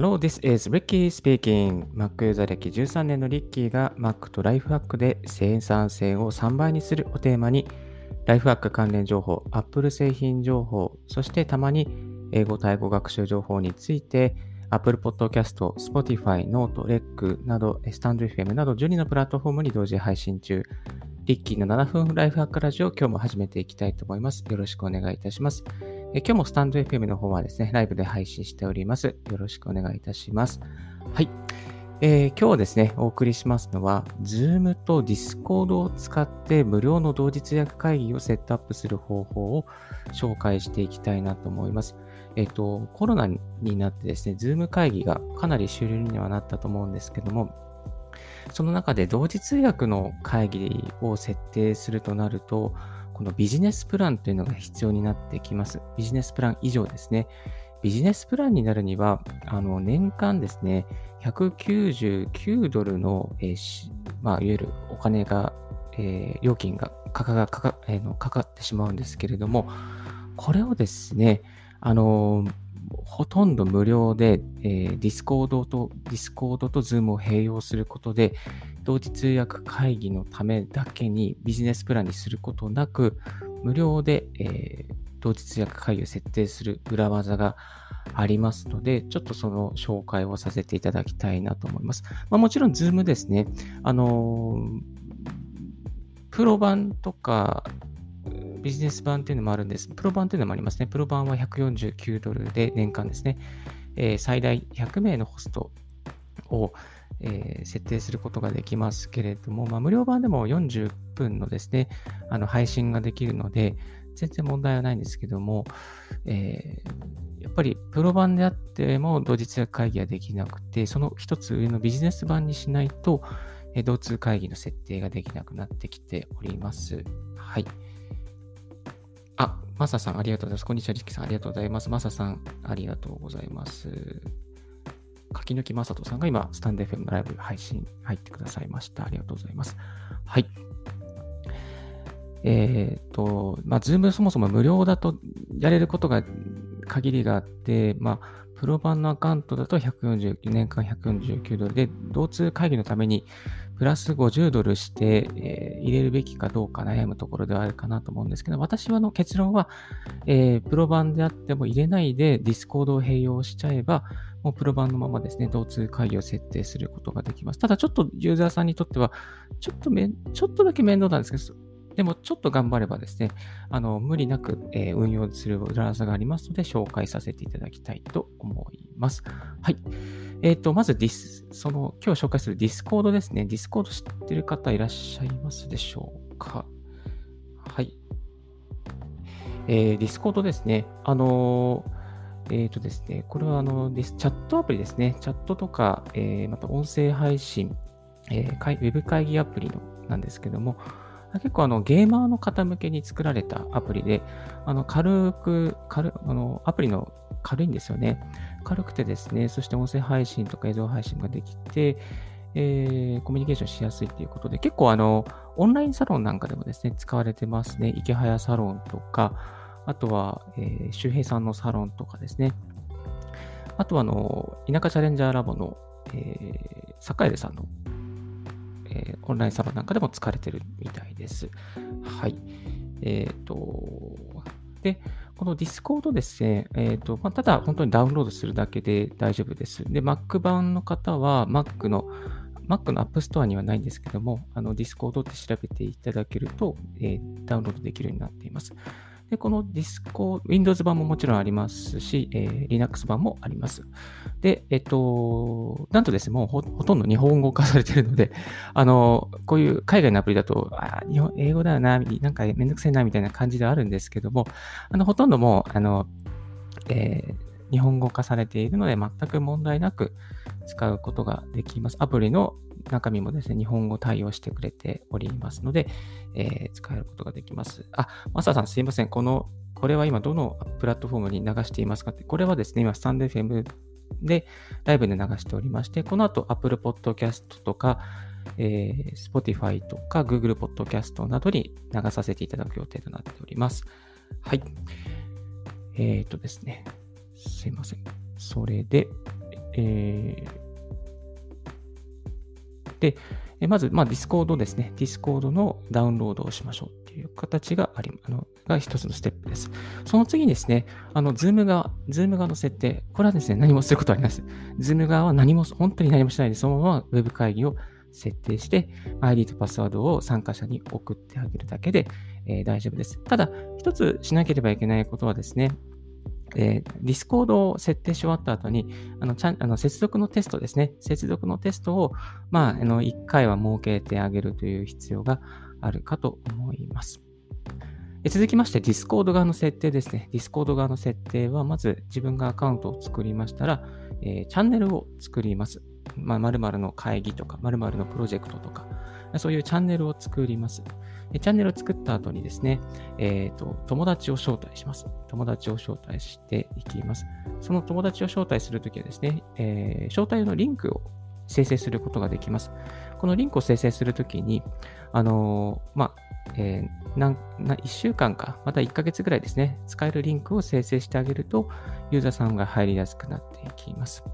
Hello, this is Ricky speaking. Mac ユーザー歴13年のリッキーが Mac とライフハックで生産性を3倍にするをテーマに、ライフハック関連情報、Apple 製品情報、そしてたまに英語、タイ語学習情報について、Apple Podcast、Spotify、Note、REC など、StandFM など12のプラットフォームに同時配信中。リッキーの7分ライフハックラジオ、今日も始めていきたいと思います。よろしくお願いいたします。え今日もスタンド FM の方はですね、ライブで配信しております。よろしくお願いいたします。はい。えー、今日ですね、お送りしますのは、Zoom と Discord を使って無料の同時通訳会議をセットアップする方法を紹介していきたいなと思います。えっ、ー、と、コロナになってですね、Zoom 会議がかなり主流にはなったと思うんですけども、その中で同時通訳の会議を設定するとなると、このビジネスプランというのが必要になってきます。ビジネスプラン以上ですね。ビジネスプランになるには、あの年間ですね、199ドルの、えー、まあ、いわゆるお金が、えー、料金がかかがかか,、えー、のかかってしまうんですけれども、これをですね、あのほとんど無料で、えー、ディスコードと、ディスコードとズームを併用することで、同時通訳会議のためだけにビジネスプランにすることなく、無料で、えー、同時通訳会議を設定する裏技がありますので、ちょっとその紹介をさせていただきたいなと思います。まあ、もちろん、ズームですね。あのー、プロ版とか、ビジネス版っていうのもあるんです。プロ版っていうのもありますね。プロ版は149ドルで年間ですね。えー、最大100名のホストを、えー、設定することができますけれども、まあ、無料版でも40分のですね、あの配信ができるので、全然問題はないんですけども、えー、やっぱりプロ版であっても同時通会議はできなくて、その一つ上のビジネス版にしないと、えー、同通会議の設定ができなくなってきております。はい。あ、マサさんありがとうございます。こんにちは、リキさんありがとうございます。マサさんありがとうございます。柿抜き雅人さんが今、スタンド FM ライブ配信入ってくださいました。ありがとうございます。はい。えっ、ー、と、まあ、ズームそもそも無料だとやれることが限りがあって、まあ、プロ版のアカウントだと149年間149ドルで、同通会議のためにプラス50ドルして、えー、入れるべきかどうか悩むところではあるかなと思うんですけど、私はの結論は、えー、プロ版であっても入れないでディスコードを併用しちゃえば、もうプロ版のままですね、同通会議を設定することができます。ただちょっとユーザーさんにとっては、ちょっとめ、ちょっとだけ面倒なんですけど、でもちょっと頑張ればですね、あの、無理なく、えー、運用する裏技がありますので、紹介させていただきたいと思います。はい。えっ、ー、と、まずディス、その、今日紹介するディスコードですね。ディスコード知ってる方いらっしゃいますでしょうか？はい。えー、ディスコードですね。あのえっ、ー、とですね、これはあのチャットアプリですね。チャットとか、えー、また音声配信、えー、ウェブ会議アプリのなんですけども、結構あのゲーマーの方向けに作られたアプリで、あの軽く軽あの、アプリの軽いんですよね。軽くてですね、そして音声配信とか映像配信ができて、えー、コミュニケーションしやすいということで、結構あの、オンラインサロンなんかでもですね、使われてますね。池早サロンとか、あとは、えー、周平さんのサロンとかですね。あとは、あの、田舎チャレンジャーラボの、えー、坂出さんのえー、オンラインサロンなんかでも使われてるみたいです。はい。えっ、ー、と、で、この Discord ですね、えっ、ー、と、まあ、ただ本当にダウンロードするだけで大丈夫です。で、Mac 版の方は Mac の Mac の App Store にはないんですけども、あの Discord って調べていただけると、えー、ダウンロードできるようになっています。で、この Discord、Windows 版ももちろんありますし、えー、Linux 版もあります。で、えっと、なんとですね、もうほとんど日本語化されてるので、あの、こういう海外のアプリだと、あ日本英語だよな、なんかめんどくせえな、みたいな感じではあるんですけども、あの、ほとんどもう、あの、えー、日本語化されているので、全く問題なく使うことができます。アプリの中身もですね、日本語対応してくれておりますので、えー、使えることができます。あ、マサさんすいません。この、これは今どのプラットフォームに流していますかって、これはですね、今スタンド FM でライブで流しておりまして、この後 Apple Podcast とか、えー、Spotify とか Google Podcast などに流させていただく予定となっております。はい。えっ、ー、とですね。すいません。それで、えー、で、まず、まあ、Discord ですね。Discord のダウンロードをしましょうっていう形があり、あの、が一つのステップです。その次にですね、あの、Zoom 側、Zoom 側の設定。これはですね、何もすることはありません。Zoom 側は何も、本当に何もしないで、そのまま Web 会議を設定して、ID とパスワードを参加者に送ってあげるだけで、えー、大丈夫です。ただ、一つしなければいけないことはですね、えー、ディスコードを設定し終わった後に、あの、ちゃん、あの、接続のテストですね。接続のテストを、まあ、あの、1回は設けてあげるという必要があるかと思います。続きまして、ディスコード側の設定ですね。ディスコード側の設定は、まず自分がアカウントを作りましたら、えー、チャンネルを作ります。まあ、の会議とか、〇〇のプロジェクトとか、そういうチャンネルを作ります。チャンネルを作った後にですね、え、ー、と、友達を招待します。友達を招待していきます。その友達を招待するときはですね、えー、招待用のリンクを生成することができます。このリンクを生成するときに、あのー、まあ、えー、なな1週間か、また1ヶ月ぐらいですね、使えるリンクを生成してあげると、ユーザーさんが入りやすくなっていきます。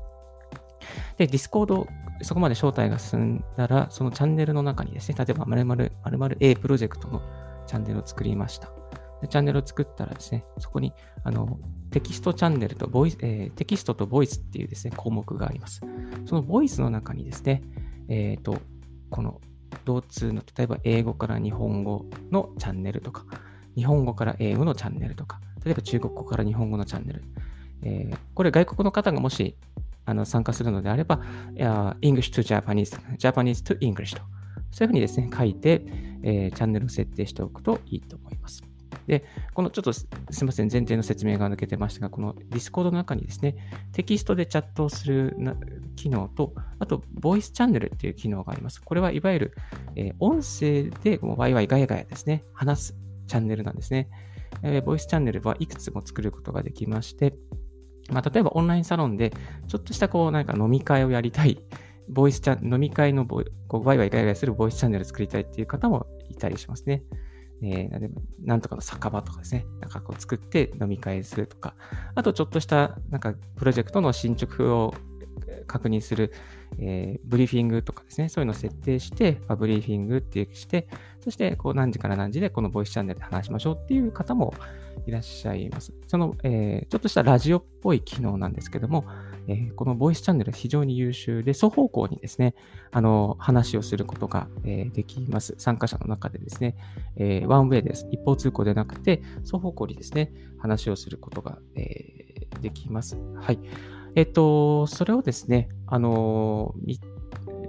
で、Discord、そこまで招待が進んだら、そのチャンネルの中にですね、例えば〇〇〇〇 A プロジェクトのチャンネルを作りました。でチャンネルを作ったらですね、そこにあのテキストチャンネルとボイス、えー、テキストとボイスっていうですね、項目があります。そのボイスの中にですね、えっ、ー、と、この同通の、例えば英語から日本語のチャンネルとか、日本語から英語のチャンネルとか、例えば中国語から日本語のチャンネル、えー、これ外国の方がもしあの参加するのであれば、English to Japanese、Japanese to English と、そういうふうにですね、書いて、えー、チャンネルを設定しておくといいと思います。で、このちょっとすみません、前提の説明が抜けてましたが、この Discord の中にですね、テキストでチャットをする機能と、あと、ボイスチャンネルっていう機能があります。これはいわゆる、えー、音声でワイワイガヤガヤですね、話すチャンネルなんですね。えー、ボイスチャンネルはいくつも作ることができまして、まあ、例えばオンラインサロンで、ちょっとしたこう、なんか飲み会をやりたい、ボイスチャン、飲み会のボイ、こう、ワイワイガイガイするボイスチャンネル作りたいっていう方もいたりしますね。えー、なんとかの酒場とかですね、なんかこう作って飲み会するとか、あとちょっとしたなんかプロジェクトの進捗を確認する、えー、ブリーフィングとかですね、そういうのを設定して、まあ、ブリーフィングってして、そしてこう何時から何時でこのボイスチャンネルで話しましょうっていう方もいらっしゃいます。その、えー、ちょっとしたラジオっぽい機能なんですけども、えー、このボイスチャンネル非常に優秀で、双方向にですね、あの、話をすることが、えー、できます。参加者の中でですね、えー、ワンウェイです。一方通行でなくて、双方向にですね、話をすることが、えー、できます。はい。えっと、それをですね、あの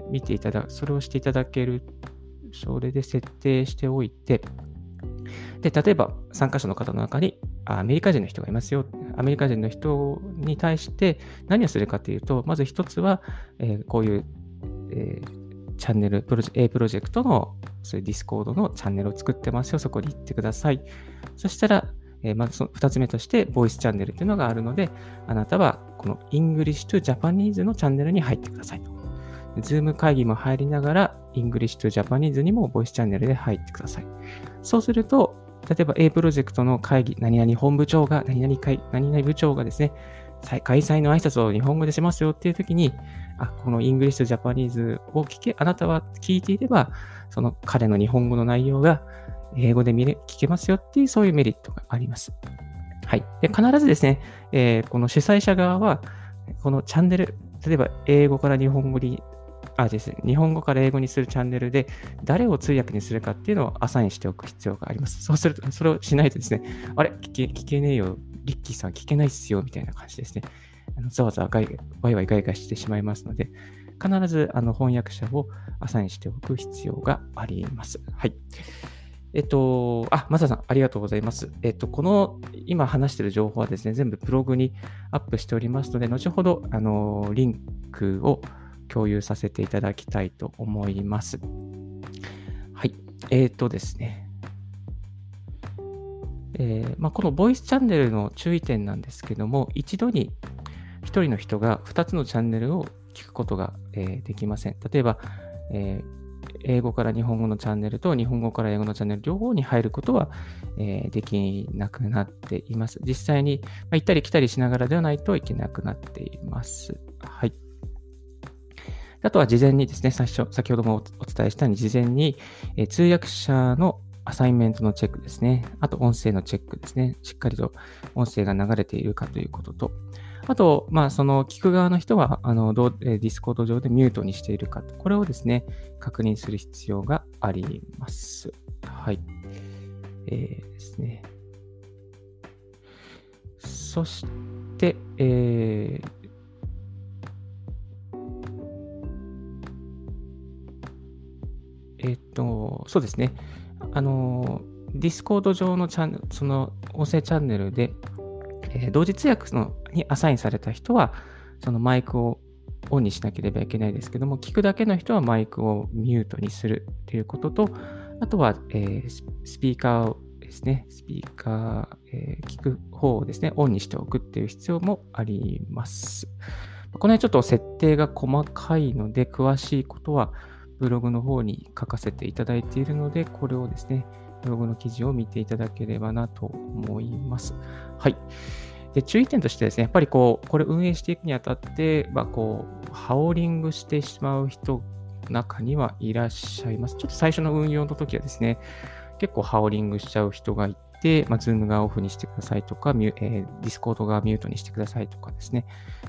見ていただ、それをしていただける、それで設定しておいて、で、例えば参加者の方の中にアメリカ人の人がいますよ。アメリカ人の人に対して何をするかというと、まず一つは、えー、こういう、えー、チャンネル、プロジ A プロジェクトのそういうディスコードのチャンネルを作ってますよ。そこに行ってください。そしたら、えー、まずその2つ目として、ボイスチャンネルというのがあるので、あなたはこの English to Japanese のチャンネルに入ってくださいと。Zoom 会議も入りながら、English to Japanese にもボイスチャンネルで入ってください。そうすると、例えば A プロジェクトの会議、何々本部長が、何々会、何々部長がですね、開催の挨拶を日本語でしますよっていう時に、あ、この English to Japanese を聞け、あなたは聞いていれば、その彼の日本語の内容が英語で見れ聞けますよっていう、そういうメリットがあります。はい。で、必ずですね、えー、この主催者側は、このチャンネル、例えば英語から日本語に、あです、日本語から英語にするチャンネルで、誰を通訳にするかっていうのをアサインしておく必要があります。そうすると、それをしないとですね、あれ？聞け聞けねえよ、リッキーさん聞けないっすよ、みたいな感じですね。あのざわざわガイワイワイガイガイしてしまいますので、必ずあの翻訳者をアサインしておく必要があります。はい。えっと、あ、マサさん、ありがとうございます。えっと、この今話している情報はですね、全部ブログにアップしておりますので、後ほど、あの、リンクを共有させていただきたいと思います。はい。えっ、とですね。えー、まあ、このボイスチャンネルの注意点なんですけども、一度に1人の人が2つのチャンネルを聞くことが、えー、できません。例えば、えー英語から日本語のチャンネルと日本語から英語のチャンネル両方に入ることは、えー、できなくなっています。実際に、まあ、行ったり来たりしながらではないといけなくなっています。はい。あとは事前にですね、最初、先ほどもお伝えしたように、事前に、えー、通訳者のアサインメントのチェックですね。あと音声のチェックですね。しっかりと音声が流れているかということと、あと、まあ、その聞く側の人は、あの、どう、ディスコード上でミュートにしているか、これをですね、確認する必要があります。はい。えー、ですね。そして、えー、えっ、と、そうですね。あの、ディスコード上のチャンネル、その音声チャンネルで、えー、同時通訳のにアサインされた人は、そのマイクをオンにしなければいけないですけども、聞くだけの人はマイクをミュートにするということと、あとは、えー、スピーカーをですね、スピーカー、えー、聞く方をですね、オンにしておくっていう必要もあります。この辺ちょっと設定が細かいので、詳しいことはブログの方に書かせていただいているので、これをですね、ブログの記事を見ていただければなと思います。はい。で、注意点としてですね、やっぱりこう、これ運営していくにあたって、まあ、こう、ハウリングしてしまう人、中にはいらっしゃいます。ちょっと最初の運用の時はですね、結構ハウリングしちゃう人がいて、まあ、ズームがオフにしてくださいとか、えー、ディスコードがミュートにしてくださいとかですね。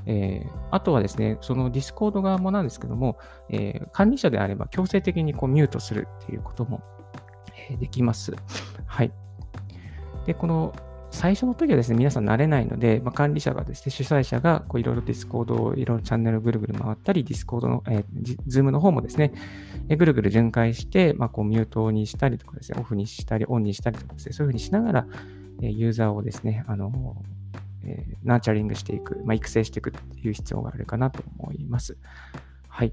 えー、あとはですね、そのディスコード側もなんですけども、えー、管理者であれば強制的にこうミュートするっていうこともできます。はい。で、この最初の時はですね、皆さん慣れないので、まあ、管理者がですね、主催者がいろいろディスコードをいろいろチャンネルをぐるぐる回ったり、ディスコードの、えー、ズームの方もですね、えぐるぐる巡回して、まあ、こうミュートにしたりとかですね、オフにしたり、オンにしたりとかですね、そういうふうにしながら、えユーザーをですね、あの、えー、ナーチャリングしていく、まあ、育成していくっていう必要があるかなと思います。はい。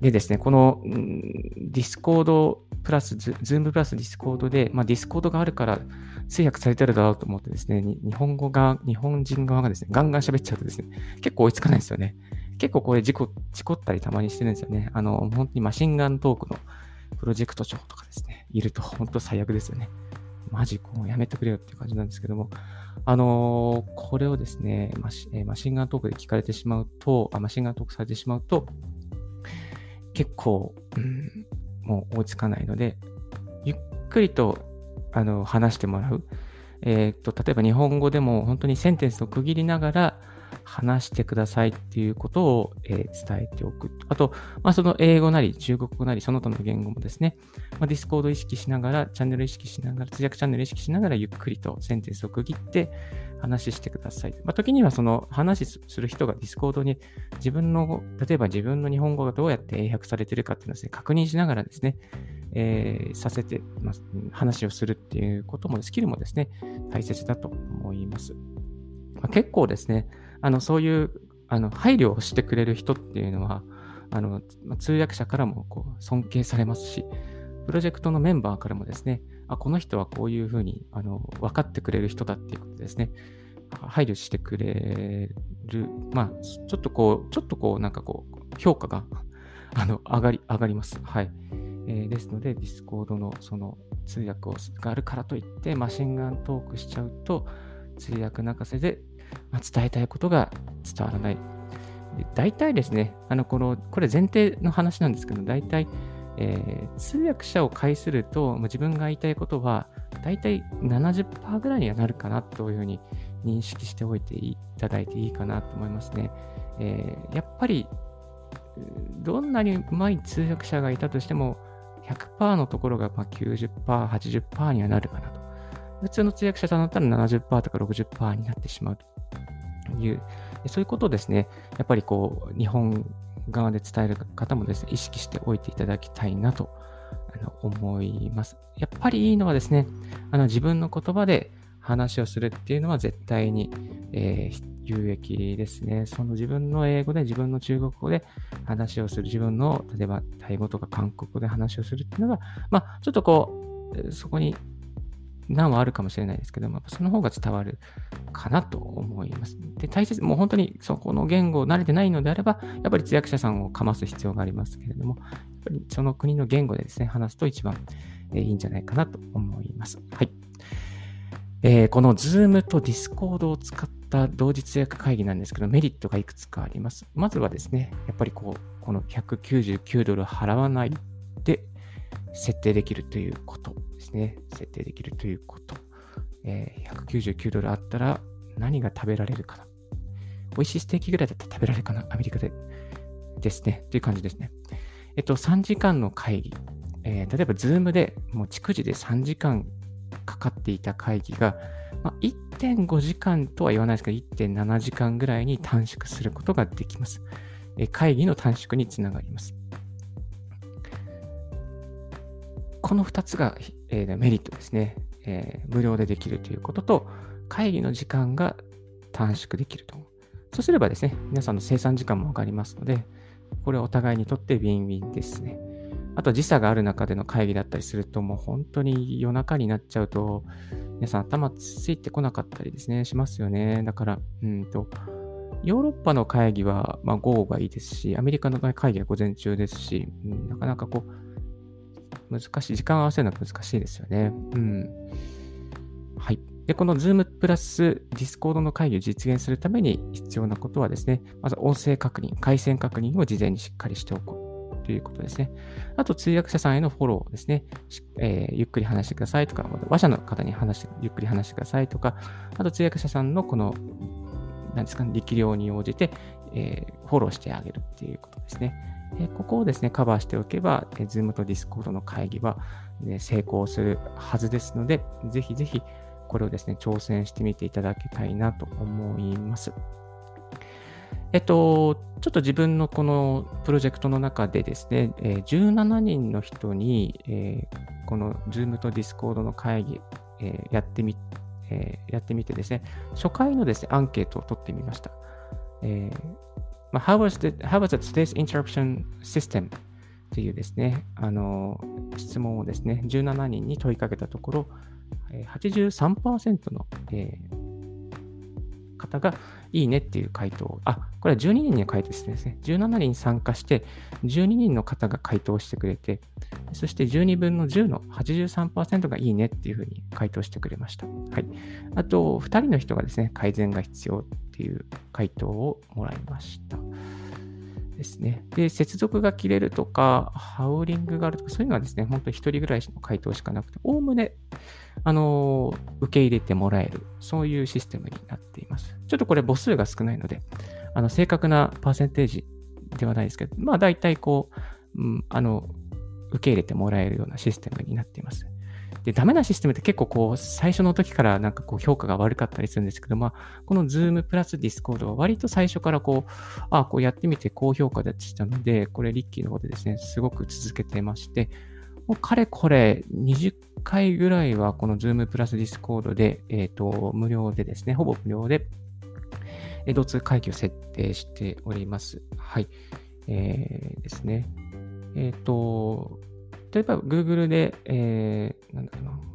でですね、この、ディスコードプラス、ズームプラスディスコードで、まあ、ディスコードがあるから通訳されてるだろうと思ってですね、日本語が、日本人側がですね、ガンガン喋っちゃうとですね、結構追いつかないんですよね。結構これ事故、事故ったりたまにしてるんですよね。あの、本当にマシンガントークのプロジェクト長とかですね、いると本当最悪ですよね。マジ、こうやめてくれよっていう感じなんですけども、あのー、これをですねマシ、マシンガントークで聞かれてしまうと、あマシンガントークされてしまうと、結構、うん、もう追いつかないので、ゆっくりとあの話してもらう。えー、っと、例えば日本語でも本当にセンテンスを区切りながら話してくださいっていうことを、えー、伝えておく。あと、まあ、その英語なり中国語なりその他の言語もですね、まあ、 Discord 意識しながら、チャンネル意識しながら、通訳チャンネル意識しながらゆっくりとセンテンスを区切って話してください。まあ、時にはその話する人が Discord に自分の、例えば自分の日本語がどうやって英訳されているかっていうのをですね、確認しながらですね、えー、させて、まあ、話をするっていうことも、スキルもですね、大切だと思います。まあ、結構ですね、あのそういうあの配慮をしてくれる人っていうのは、あの通訳者からもこう尊敬されますし、プロジェクトのメンバーからもですね、あこの人はこういうふうにあの分かってくれる人だっていうことですね、配慮してくれる、まあ、ちょっとこう、ちょっとこう、なんかこう、評価があの上がり、上がります。はい。えー、ですので、Discord のその通訳をがあるからといって、マシンガントークしちゃうと、通訳泣かせで、まあ、伝えたいことが伝わらない。大体ですね、あのこのこれ前提の話なんですけど、大体、えー、通訳者を介すると、自分が言いたいことは、大体70%ぐらいにはなるかなというふうに認識しておいていただいていいかなと思いますね。えー、やっぱり、どんなにうまい通訳者がいたとしても、100%のところがま90%、80%にはなるかなと。普通の通訳者さんだったら70%とか60%になってしまうという、そういうことをですね、やっぱりこう、日本側で伝える方もですね、意識しておいていただきたいなと思います。やっぱりいいのはですね、あの自分の言葉で話をするっていうのは絶対に、えー、有益ですね。その自分の英語で自分の中国語で話をする、自分の例えばタイ語とか韓国語で話をするっていうのが、まあ、ちょっとこう、そこに難はあるかもしれないですけども、その方が伝わるかなと思います。で、大切、もう本当にそこの言語を慣れてないのであれば、やっぱり通訳者さんをかます必要がありますけれども、やっぱりその国の言語でですね、話すと一番いいんじゃないかなと思います。はい。えー、この Zoom と Discord を使った同時通訳会議なんですけど、メリットがいくつかあります。まずはですね、やっぱりこう、この199ドル払わない設定できるということですね。設定できるということ。えー、199ドルあったら何が食べられるかな。美味しいステーキぐらいだったら食べられるかな。アメリカで。ですね。という感じですね。えっと、3時間の会議。えー、例えば、Zoom でもう逐次で3時間かかっていた会議が、まあ、1.5時間とは言わないですけど、1.7時間ぐらいに短縮することができます。え会議の短縮につながります。この2つが、えー、メリットですね、えー、無料でできるということと、会議の時間が短縮できると。そうすればですね、皆さんの生産時間も上がりますので、これお互いにとってウィンウィンですね。あと時差がある中での会議だったりすると、もう本当に夜中になっちゃうと、皆さん頭ついてこなかったりですね、しますよね。だから、うんと、ヨーロッパの会議は、まあ、午後がいいですし、アメリカの会議は午前中ですし、うん、なかなかこう、難しい、時間を合わせるのが難しいですよね。うん。はい。で、この Zoom プラス Discord の会議を実現するために必要なことはですね、まず音声確認、回線確認を事前にしっかりしておくということですね。あと、通訳者さんへのフォローですね。えー、ゆっくり話してくださいとか、話者の方に話して、ゆっくり話してくださいとか、あと通訳者さんのこの、何ですかね、力量に応じて、えー、フォローしてあげるっていうことですね。えここをですね、カバーしておけば、え Zoom と Discord の会議は、ね、成功するはずですので、ぜひぜひこれをですね、挑戦してみていただきたいなと思います。えっと、ちょっと自分のこのプロジェクトの中でですね、え17人の人に、えこの Zoom と Discord の会議、えやってみ、えやってみてですね、初回のですね、アンケートを取ってみました。えーまあ、How was, the, how was today's interruption system? というですね、あの、質問をですね、17人に問いかけたところ、83%の、えー、方がいいねっていう回答あ、これは12人に回答してですね、17人参加して、12人の方が回答してくれて、そして12分の10の83%がいいねっていうふうに回答してくれました。はい。あと、2人の人がですね、改善が必要っていう回答をもらいました。ですね。で、接続が切れるとか、ハウリングがあるとか、そういうのはですね、本当に1人ぐらいの回答しかなくて、おおむね、あの、受け入れてもらえる、そういうシステムになっています。ちょっとこれ母数が少ないので、あの、正確なパーセンテージではないですけど、まあ大体こう、うん、あの、受け入れてもらえるようなシステムになっています。で、ダメなシステムって結構こう、最初の時からなんかこう評価が悪かったりするんですけど、まあ、この Zoom プラス Discord は割と最初からこう、ああこうやってみて高評価でしたので、これリッキーの方でですね、すごく続けてまして、もうかれこれ20回ぐらいはこの Zoom プラス Discord で、えっ、ー、と、無料でですね、ほぼ無料で、え、同通会議を設定しております。はい。えー、ですね。えっ、ー、と、例えば Google で、えー、なんだろうな。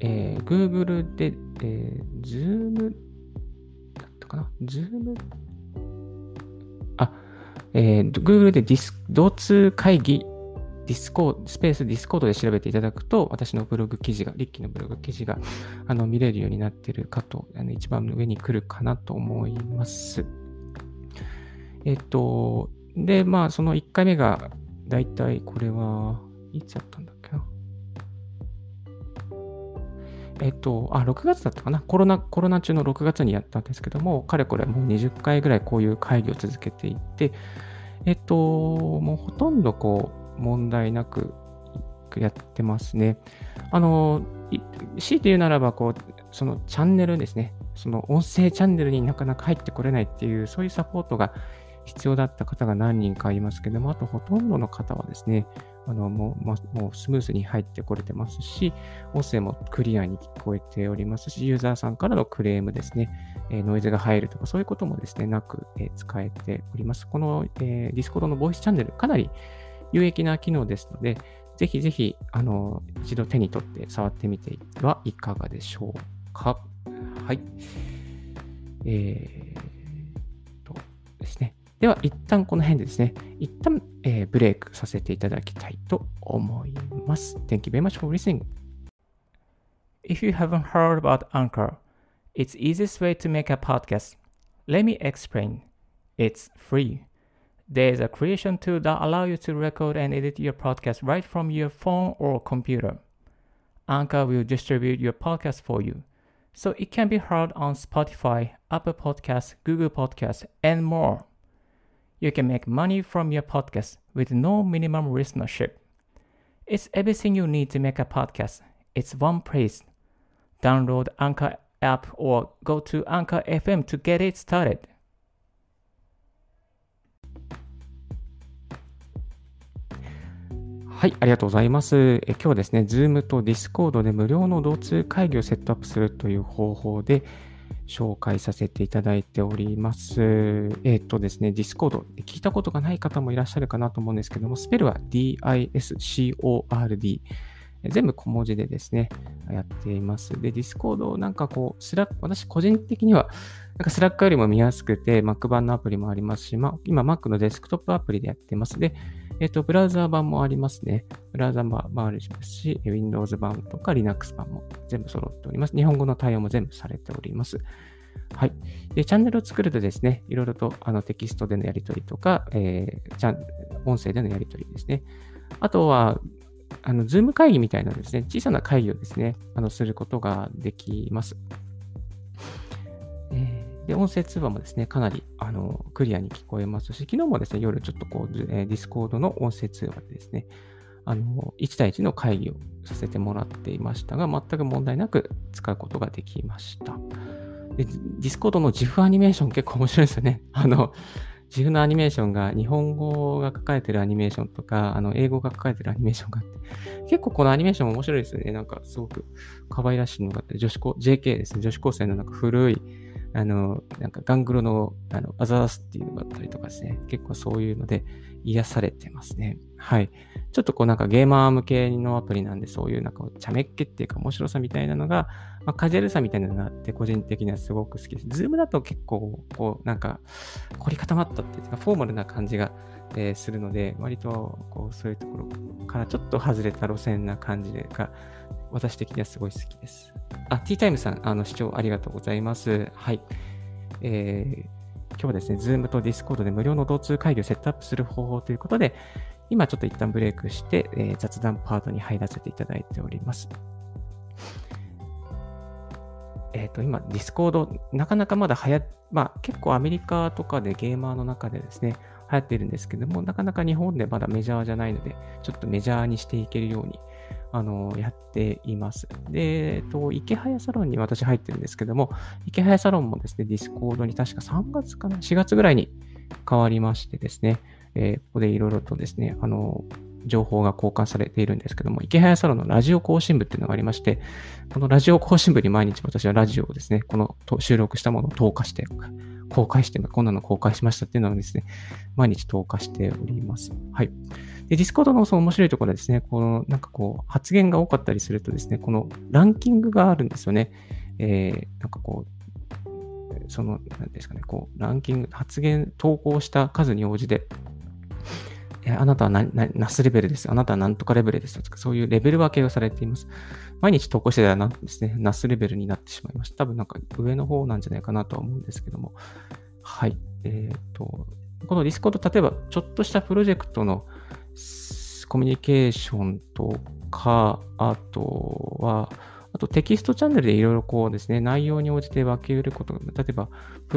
えー、Google で、えー、Zoom だったかな ?Zoom? あ、えー、Google でディス、同通会議 Discord、スペース Discord で調べていただくと、私のブログ記事が、リッキーのブログ記事があの見れるようになっているかと、あの一番上に来るかなと思います。えっと、で、まあ、その1回目が、だいたいこれは、いつやったんだっけな。えっと、あ、6月だったかな。コロナ、コロナ中の6月にやったんですけども、かれこれもう20回ぐらいこういう会議を続けていて、えっと、もうほとんどこう、問題なくやってますね。あの、強いて言うならば、こう、そのチャンネルですね。その音声チャンネルになかなか入ってこれないっていう、そういうサポートが必要だった方が何人かいますけども、あとほとんどの方はですね、あのもうまもうスムースに入ってこれてますし、音声もクリアに聞こえておりますし、ユーザーさんからのクレームですね、えノイズが入るとか、そういうこともですね、なく、え使えております。この、えー、Discord のボイスチャンネル、かなり有益な機能ですので、ぜひぜひ、あの、一度手に取って触ってみてはいかがでしょうか。はい。えー、とですね。では、一旦この辺でですね、一旦、えー、ブレイクさせていただきたいと思います。Thank you very much for listening. If you haven't heard about Anchor, it's easiest way to make a podcast. Let me explain. It's free. There is a creation tool that allows you to record and edit your podcast right from your phone or computer. Anchor will distribute your podcast for you, so it can be heard on Spotify, Apple Podcasts, Google Podcasts, and more. You can make money from your podcast with no minimum listenership. It's everything you need to make a podcast. It's one place. Download Anchor app or go to Anchor FM to get it started. はい、ありがとうございます。え今日はですね、Zoom と Discord で無料の同通会議をセットアップするという方法で紹介させていただいております。えっ、とですね、Discord、聞いたことがない方もいらっしゃるかなと思うんですけども、スペルは DISCORD。全部小文字でですね、やっています。で、Discord なんかこう、 Slack、私個人的には、なんか Slack よりも見やすくて、Mac 版のアプリもありますし、まあ、今 Mac のデスクトップアプリでやってます。で、えっ、と、ブラウザー版もありますね。ブラウザー版もありますし、Windows 版とか Linux 版も全部揃っております。日本語の対応も全部されております。はい。で、チャンネルを作るとですね、いろいろとあのテキストでのやり取りとか、えー、ちゃん音声でのやり取りですね。あとは、あの、 Zoom 会議みたいなですね、小さな会議をですね、あの、することができます。で、音声通話もですね、かなり、あの、クリアに聞こえますし、昨日もですね、夜ちょっとこう、 Discord の音声通話でですね、あの、1対1の会議をさせてもらっていましたが、全く問題なく使うことができました。で、 Discord の GIF アニメーション結構面白いですよね。あの、自分のアニメーションが日本語が書かれてるアニメーションとか、あの、英語が書かれてるアニメーションがあって、結構このアニメーション面白いですよね。なんかすごく可愛らしいのがあって、女子高、JK ですね。女子高生のなんか古い、あの、なんかガングロの、あの、アザースっていうのがあったりとかですね。結構そういうので癒されてますね。はい。ちょっとこうなんかゲーマー向けのアプリなんで、そういうなんかちゃめっ気っていうか面白さみたいなのが、まあ、カジュアルさみたいなのがあって、個人的にはすごく好きです。 Zoom だと結構、こう、なんか、凝り固まったっていうか、フォーマルな感じが、えー、するので、割と、こう、そういうところからちょっと外れた路線な感じが、私的にはすごい好きです。あ、ティータイムさん、あの、視聴ありがとうございます。はい。えー、今日はですね、Zoom と Discord で無料の同通会議をセットアップする方法ということで、今ちょっと一旦ブレイクして、えー、雑談パートに入らせていただいております。えっ、ー、と、今、 Discord、なかなかまだ流行まあ、結構アメリカとかでゲーマーの中でですね、流行ってるんですけども、なかなか日本でまだメジャーじゃないので、ちょっとメジャーにしていけるように、あの、やっています。で、えっと、イケハヤサロンに私入ってるんですけども、イケハヤサロンもですね、 Discord に確か3月かな、4月ぐらいに変わりましてですね、えー、ここでいろいろとですね、あの、情報が交換されているんですけども、イケハヤサロンのラジオ更新部っていうのがありまして、このラジオ更新部に毎日私はラジオをですね、この収録したものを投下して、公開して、こんなの公開しましたっていうのをですね、毎日投下しております。はい。で、 Discord のその面白いところはですね、この、なんかこう、発言が多かったりするとですね、このランキングがあるんですよね。えー、なんかこう、その、なんですかね、こう、ランキング、発言、投稿した数に応じて、あなたはな、な、ナスレベルです。あなたはなんとかレベルですとか、そういうレベル分けをされています。毎日投稿してたらなんですね、ナスレベルになってしまいました。多分なんか上の方なんじゃないかなとは思うんですけども。はい。えっ、ー、と、この Discord、例えばちょっとしたプロジェクトのコミュニケーションとか、あとは、あとテキストチャンネルでいろいろこうですね、内容に応じて分けることが、例えば、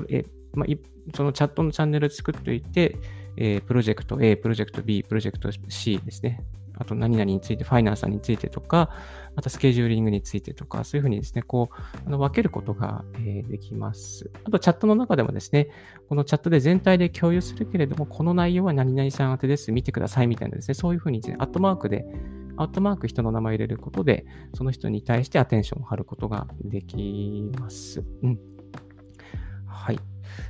えまあ、そのチャットのチャンネル作っておいて、えー、プロジェクト A、プロジェクト B、プロジェクト C ですね。あと何々について、ファイナンサーについてとか、またスケジューリングについてとか、そういうふうにですね、こう、あの分けることが、えー、できます。あと、チャットの中でもですね、このチャットで全体で共有するけれども、この内容は何々さん宛てです、見てくださいみたいなですね、そういうふうにですね、アットマークで、アットマーク人の名前を入れることで、その人に対してアテンションを張ることができます。うん。はい。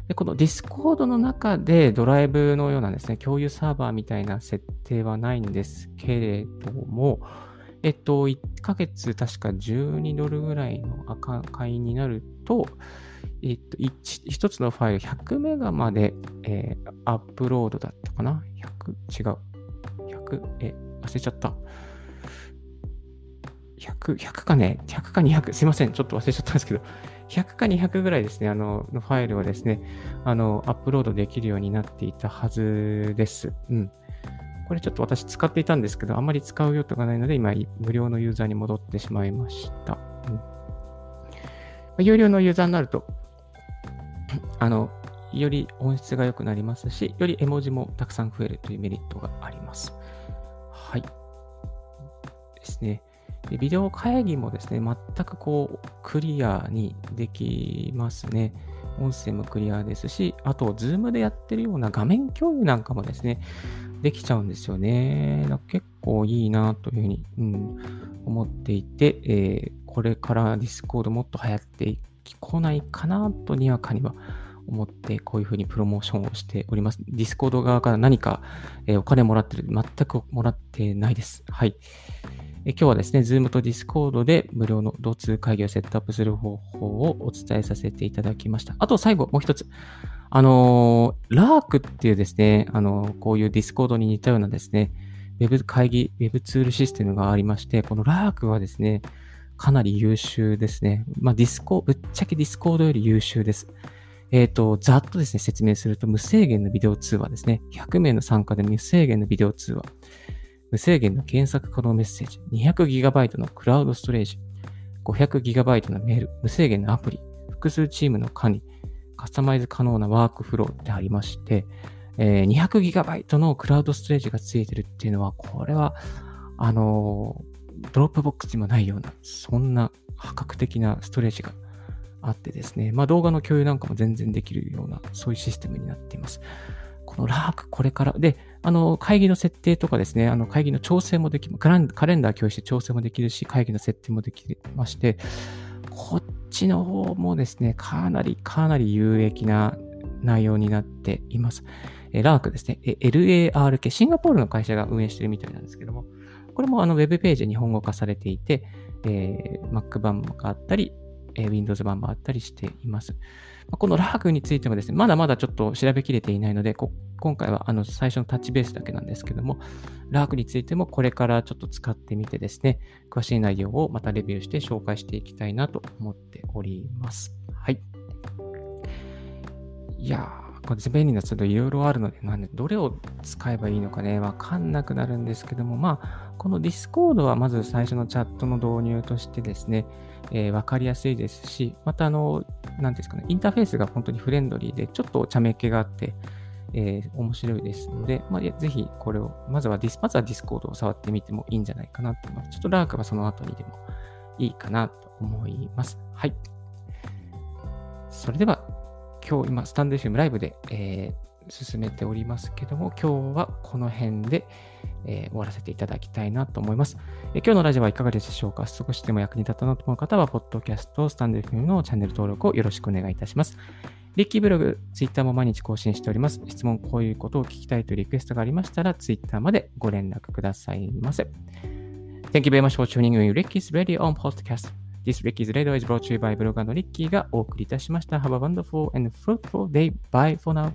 で、この Discord の中でドライブのようなですね、共有サーバーみたいな設定はないんですけれども、えっと、1ヶ月確か12ドルぐらいの赤会員になると、えっと、1, つのファイル100メガまで、えー、アップロードだったかな ?100? 違う。100? え、忘れちゃった。100、100かね ?100 か 200? すいません。ちょっと忘れちゃったんですけど、100か200ぐらいですね、あの、のファイルをですね、あの、アップロードできるようになっていたはずです。うん。これちょっと私使っていたんですけど、あまり使う用途がないので、今、無料のユーザーに戻ってしまいました。うん、有料のユーザーになると、あの、より音質が良くなりますし、より絵文字もたくさん増えるというメリットがあります。はい。ですね。でビデオ会議もですね、全くこう、クリアにできますね。音声もクリアですし、あと、 Zoom でやってるような画面共有なんかもですね、できちゃうんですよね。結構いいなというふうに、うん、思っていて、えー、これから Discord もっと流行ってこないかなとにわかには思って、こういうふうにプロモーションをしております。 Discord 側から何か、えー、お金もらってる全くもらってないです。はい。今日はですね、Zoom と Discord で無料の同通会議をセットアップする方法をお伝えさせていただきました。あと最後、もう一つ。あのー、 Lark っていうですね、あのー、こういう Discord に似たようなですね、ウェブ会議、ウェブツールシステムがありまして、この Lark はですね、かなり優秀ですね。まあ、ディスコ、ぶっちゃけ Discord より優秀です。えっ、ー、と、ざっとですね、説明すると、無制限のビデオ通話ですね。100名の参加で無制限のビデオ通話。無制限の検索可能メッセージ、200GB のクラウドストレージ、500GB のメール、無制限のアプリ、複数チームの管理、カスタマイズ可能なワークフローってありまして、えー、200GB のクラウドストレージがついてるっていうのは、これは、あのー、 Dropbox にもないような、そんな破格的なストレージがあってですね、まあ動画の共有なんかも全然できるような、そういうシステムになっています。この Lark、これから、で、あの、会議の設定とかですね、あの、会議の調整もでき、カレンダー共有して調整もできるし、会議の設定もできまして、こっちの方もですね、かなり、かなり有益な内容になっています。えラークですね、LARK、シンガポールの会社が運営してるみたいなんですけども、これもあの、ウェブページで日本語化されていて、えー、Mac 版があったり、え Windows 版もあったりしています。このラークについてもですね、まだまだちょっと調べきれていないので、今回はあの最初のタッチベースだけなんですけども、ラークについてもこれからちょっと使ってみてですね、詳しい内容をまたレビューして紹介していきたいなと思っております。はい。いやー、これ便利なツールいろいろあるので、なんで、どれを使えばいいのかね、わかんなくなるんですけども、まあ、この Discord はまず最初のチャットの導入としてですね、えー、わかりやすいですし、またあの、なんですかね、インターフェースが本当にフレンドリーで、ちょっと茶目っ気があって、えー、面白いですので、まあ、ぜひこれを、まずはディス、まずは Discord を触ってみてもいいんじゃないかなと思います。ちょっと Lark はその後にでもいいかなと思います。はい。それでは、今日今、スタンド FM ライブで、えー進めておりますけども、今日はこの辺で、えー、終わらせていただきたいなと思います、えー、今日のラジオはいかがでしょうか？少しでも役に立ったなと思う方は、ポッドキャスト、スタンド FM のチャンネル登録をよろしくお願いいたします。リッキーブログ、ツイッターも毎日更新しております。質問、こういうことを聞きたいというリクエストがありましたら、ツイッターまでご連絡くださいませ。Thank you very much for tuning in Ricky's Radio on Podcast. This Ricky's Radio is brought to you by ブロガーのリッキーがお送りいたしました。Have a wonderful and fruitful day. Bye for now.